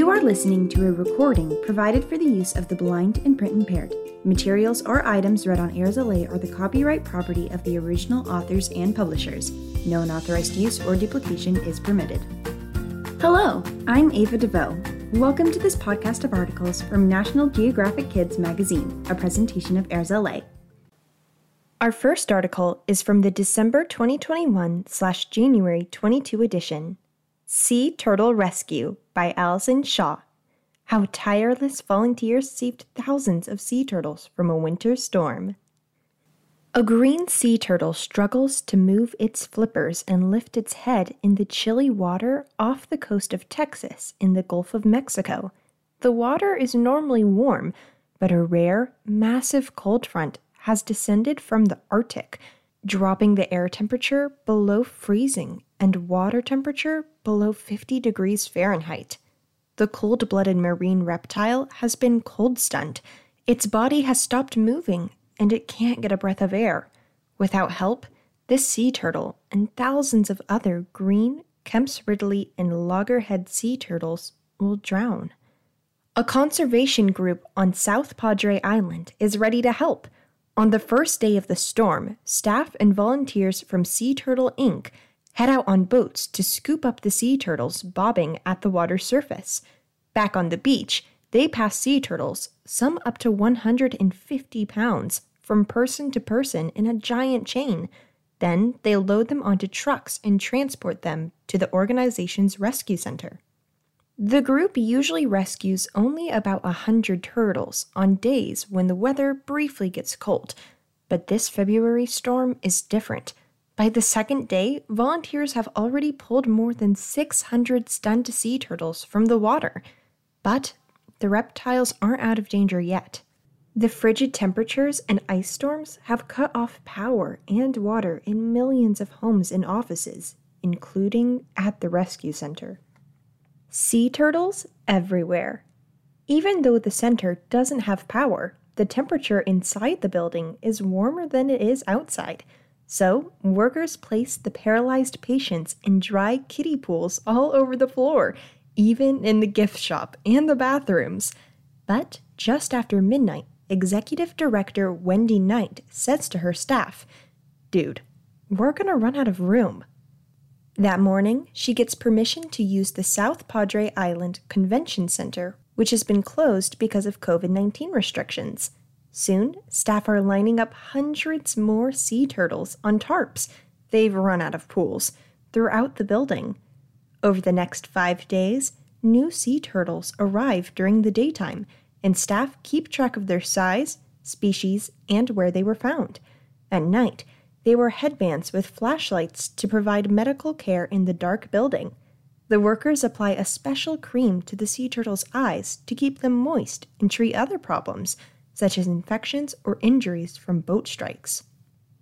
You are listening to a recording provided for the use of the blind and print impaired. Materials or items read on AIRSLA are the copyright property of the original authors and publishers. No unauthorized use or duplication is permitted. Hello, I'm Ava DeVoe. Welcome to this podcast of articles from National Geographic Kids magazine, a presentation of AIRSLA. Our first article is from the December 2021 slash January 22 edition Sea Turtle Rescue by Allyson Shaw. How tireless volunteers saved thousands of sea turtles from a winter storm. A green sea turtle struggles to move its flippers and lift its head in the chilly water off the coast of Texas in the Gulf of Mexico. The water is normally warm, but a rare, massive cold front has descended from the Arctic, dropping the air temperature below freezing and water temperature below 50 degrees Fahrenheit. The cold blooded marine reptile has been cold stunned. Its body has stopped moving and it can't get a breath of air. Without help, this sea turtle and thousands of other green, Kemp's Ridley, and loggerhead sea turtles will drown. A conservation group on South Padre Island is ready to help. On the first day of the storm, staff and volunteers from Sea Turtle Inc head out on boats to scoop up the sea turtles bobbing at the water's surface. Back on the beach, they pass sea turtles, some up to 150 pounds, from person to person in a giant chain. Then they load them onto trucks and transport them to the organization's rescue center. The group usually rescues only about a hundred turtles on days when the weather briefly gets cold, but this February storm is different. By the second day, volunteers have already pulled more than 600 stunned sea turtles from the water. But the reptiles aren't out of danger yet. The frigid temperatures and ice storms have cut off power and water in millions of homes and offices, including at the rescue center. Sea turtles everywhere. Even though the center doesn't have power, the temperature inside the building is warmer than it is outside so, workers placed the paralyzed patients in dry kiddie pools all over the floor, even in the gift shop and the bathrooms. But just after midnight, Executive Director Wendy Knight says to her staff, Dude, we're gonna run out of room. That morning, she gets permission to use the South Padre Island Convention Center, which has been closed because of COVID 19 restrictions. Soon, staff are lining up hundreds more sea turtles on tarps. They've run out of pools throughout the building. Over the next five days, new sea turtles arrive during the daytime, and staff keep track of their size, species, and where they were found. At night, they wear headbands with flashlights to provide medical care in the dark building. The workers apply a special cream to the sea turtles' eyes to keep them moist and treat other problems such as infections or injuries from boat strikes.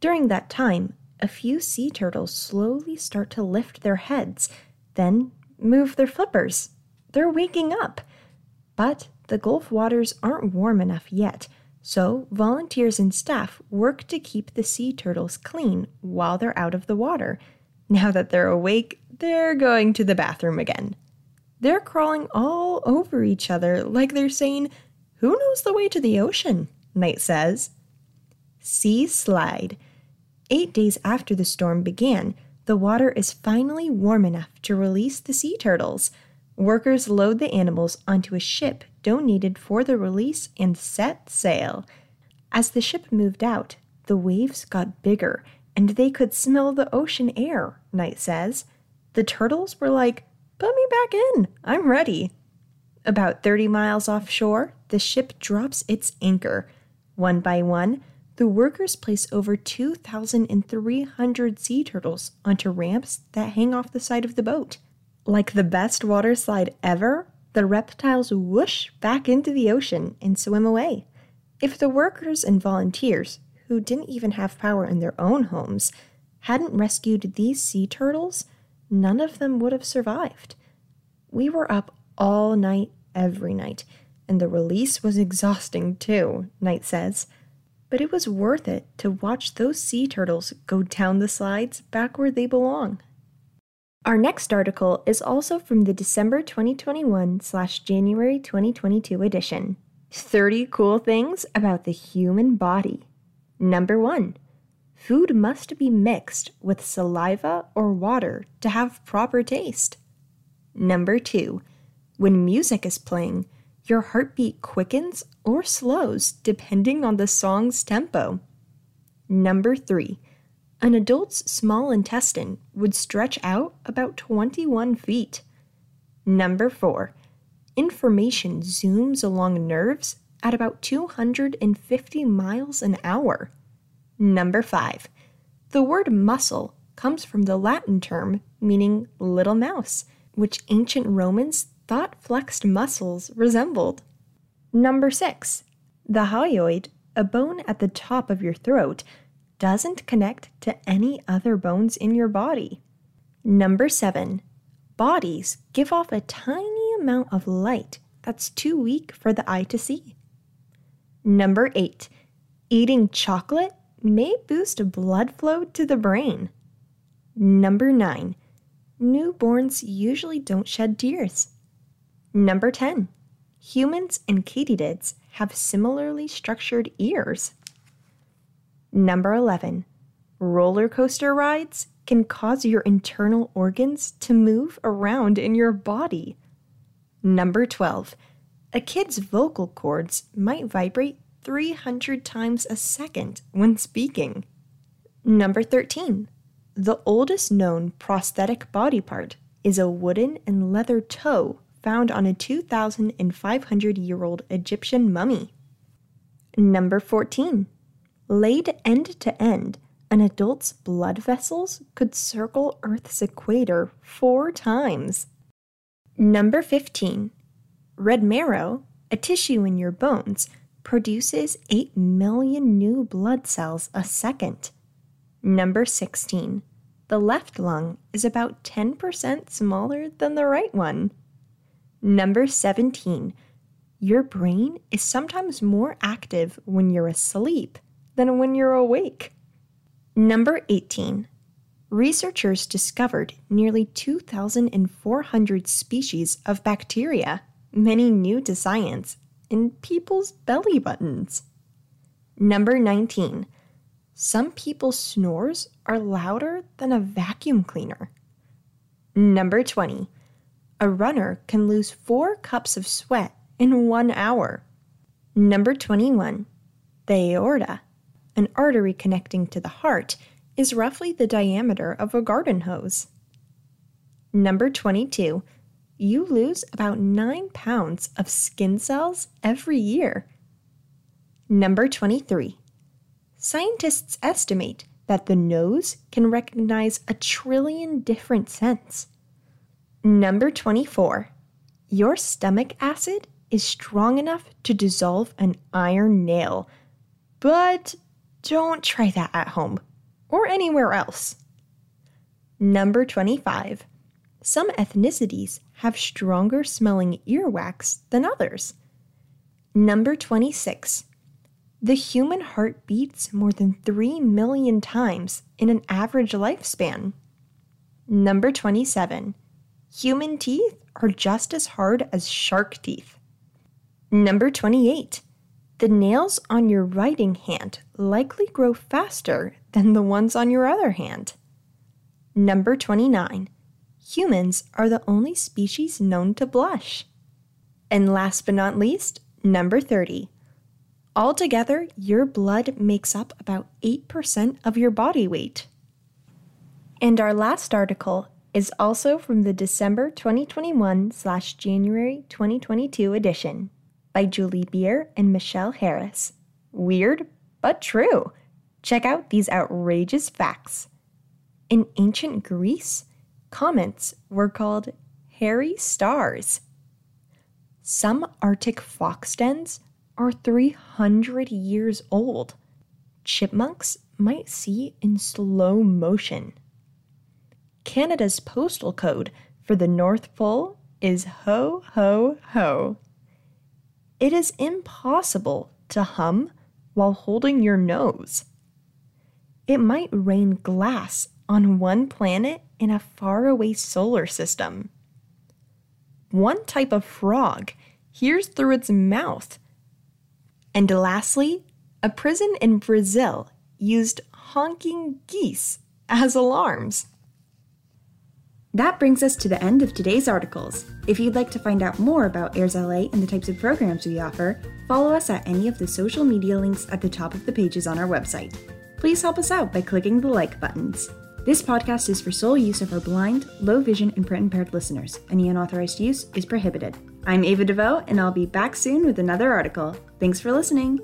During that time, a few sea turtles slowly start to lift their heads, then move their flippers. They're waking up. But the Gulf waters aren't warm enough yet, so volunteers and staff work to keep the sea turtles clean while they're out of the water. Now that they're awake, they're going to the bathroom again. They're crawling all over each other like they're saying, who knows the way to the ocean? Knight says. Sea slide. Eight days after the storm began, the water is finally warm enough to release the sea turtles. Workers load the animals onto a ship donated for the release and set sail. As the ship moved out, the waves got bigger and they could smell the ocean air, Knight says. The turtles were like, Put me back in, I'm ready. About 30 miles offshore, the ship drops its anchor. One by one, the workers place over 2,300 sea turtles onto ramps that hang off the side of the boat. Like the best water slide ever, the reptiles whoosh back into the ocean and swim away. If the workers and volunteers, who didn't even have power in their own homes, hadn't rescued these sea turtles, none of them would have survived. We were up all night, every night, and the release was exhausting too, Knight says. But it was worth it to watch those sea turtles go down the slides back where they belong. Our next article is also from the December 2021 slash January 2022 edition 30 cool things about the human body. Number one, food must be mixed with saliva or water to have proper taste. Number two, when music is playing, your heartbeat quickens or slows depending on the song's tempo. Number three, an adult's small intestine would stretch out about 21 feet. Number 4. Information zooms along nerves at about 250 miles an hour. Number 5. The word muscle comes from the Latin term meaning little mouse, which ancient Romans thought flexed muscles resembled. Number 6. The hyoid, a bone at the top of your throat, doesn't connect to any other bones in your body. Number seven, bodies give off a tiny amount of light that's too weak for the eye to see. Number eight, eating chocolate may boost blood flow to the brain. Number nine, newborns usually don't shed tears. Number 10, humans and katydids have similarly structured ears. Number 11. Roller coaster rides can cause your internal organs to move around in your body. Number 12. A kid's vocal cords might vibrate 300 times a second when speaking. Number 13. The oldest known prosthetic body part is a wooden and leather toe found on a 2,500 year old Egyptian mummy. Number 14. Laid end to end, an adult's blood vessels could circle Earth's equator four times. Number 15. Red marrow, a tissue in your bones, produces 8 million new blood cells a second. Number 16. The left lung is about 10% smaller than the right one. Number 17. Your brain is sometimes more active when you're asleep than when you're awake. Number 18. Researchers discovered nearly 2,400 species of bacteria, many new to science, in people's belly buttons. Number 19. Some people's snores are louder than a vacuum cleaner. Number 20. A runner can lose four cups of sweat in one hour. Number 21. The aorta an artery connecting to the heart, is roughly the diameter of a garden hose. Number 22. You lose about 9 pounds of skin cells every year. Number 23. Scientists estimate that the nose can recognize a trillion different scents. Number 24. Your stomach acid is strong enough to dissolve an iron nail, but don't try that at home or anywhere else. Number 25. Some ethnicities have stronger smelling earwax than others. Number 26. The human heart beats more than 3 million times in an average lifespan. Number 27. Human teeth are just as hard as shark teeth. Number 28. The nails on your writing hand likely grow faster than the ones on your other hand. Number 29. Humans are the only species known to blush. And last but not least, number 30. Altogether, your blood makes up about 8% of your body weight. And our last article is also from the December 2021 slash January 2022 edition by Julie Beer and Michelle Harris. Weird, but true. Check out these outrageous facts. In ancient Greece, comets were called hairy stars. Some Arctic fox dens are 300 years old. Chipmunks might see in slow motion. Canada's postal code for the North Pole is ho ho ho. It is impossible to hum while holding your nose. It might rain glass on one planet in a faraway solar system. One type of frog hears through its mouth. And lastly, a prison in Brazil used honking geese as alarms. That brings us to the end of today's articles. If you'd like to find out more about AIRSLA and the types of programs we offer, follow us at any of the social media links at the top of the pages on our website. Please help us out by clicking the like buttons. This podcast is for sole use of our blind, low vision, and print impaired listeners. Any unauthorized use is prohibited. I'm Ava DeVoe, and I'll be back soon with another article. Thanks for listening.